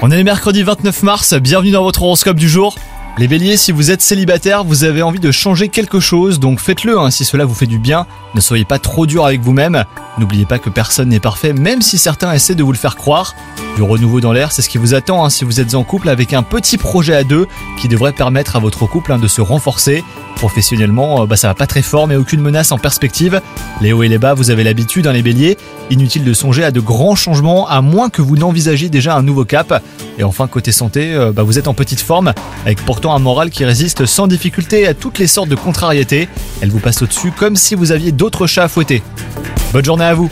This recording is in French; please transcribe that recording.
On est le mercredi 29 mars, bienvenue dans votre horoscope du jour. Les béliers, si vous êtes célibataire, vous avez envie de changer quelque chose, donc faites-le hein, si cela vous fait du bien. Ne soyez pas trop dur avec vous-même. N'oubliez pas que personne n'est parfait, même si certains essaient de vous le faire croire. Du renouveau dans l'air, c'est ce qui vous attend hein, si vous êtes en couple avec un petit projet à deux qui devrait permettre à votre couple hein, de se renforcer. Professionnellement, euh, bah, ça va pas très fort, mais aucune menace en perspective. Les hauts et les bas, vous avez l'habitude, hein, les béliers. Inutile de songer à de grands changements, à moins que vous n'envisagiez déjà un nouveau cap. Et enfin, côté santé, euh, bah, vous êtes en petite forme, avec pourtant un moral qui résiste sans difficulté à toutes les sortes de contrariétés. Elle vous passe au-dessus comme si vous aviez d'autres chats à fouetter. Bonne journée à vous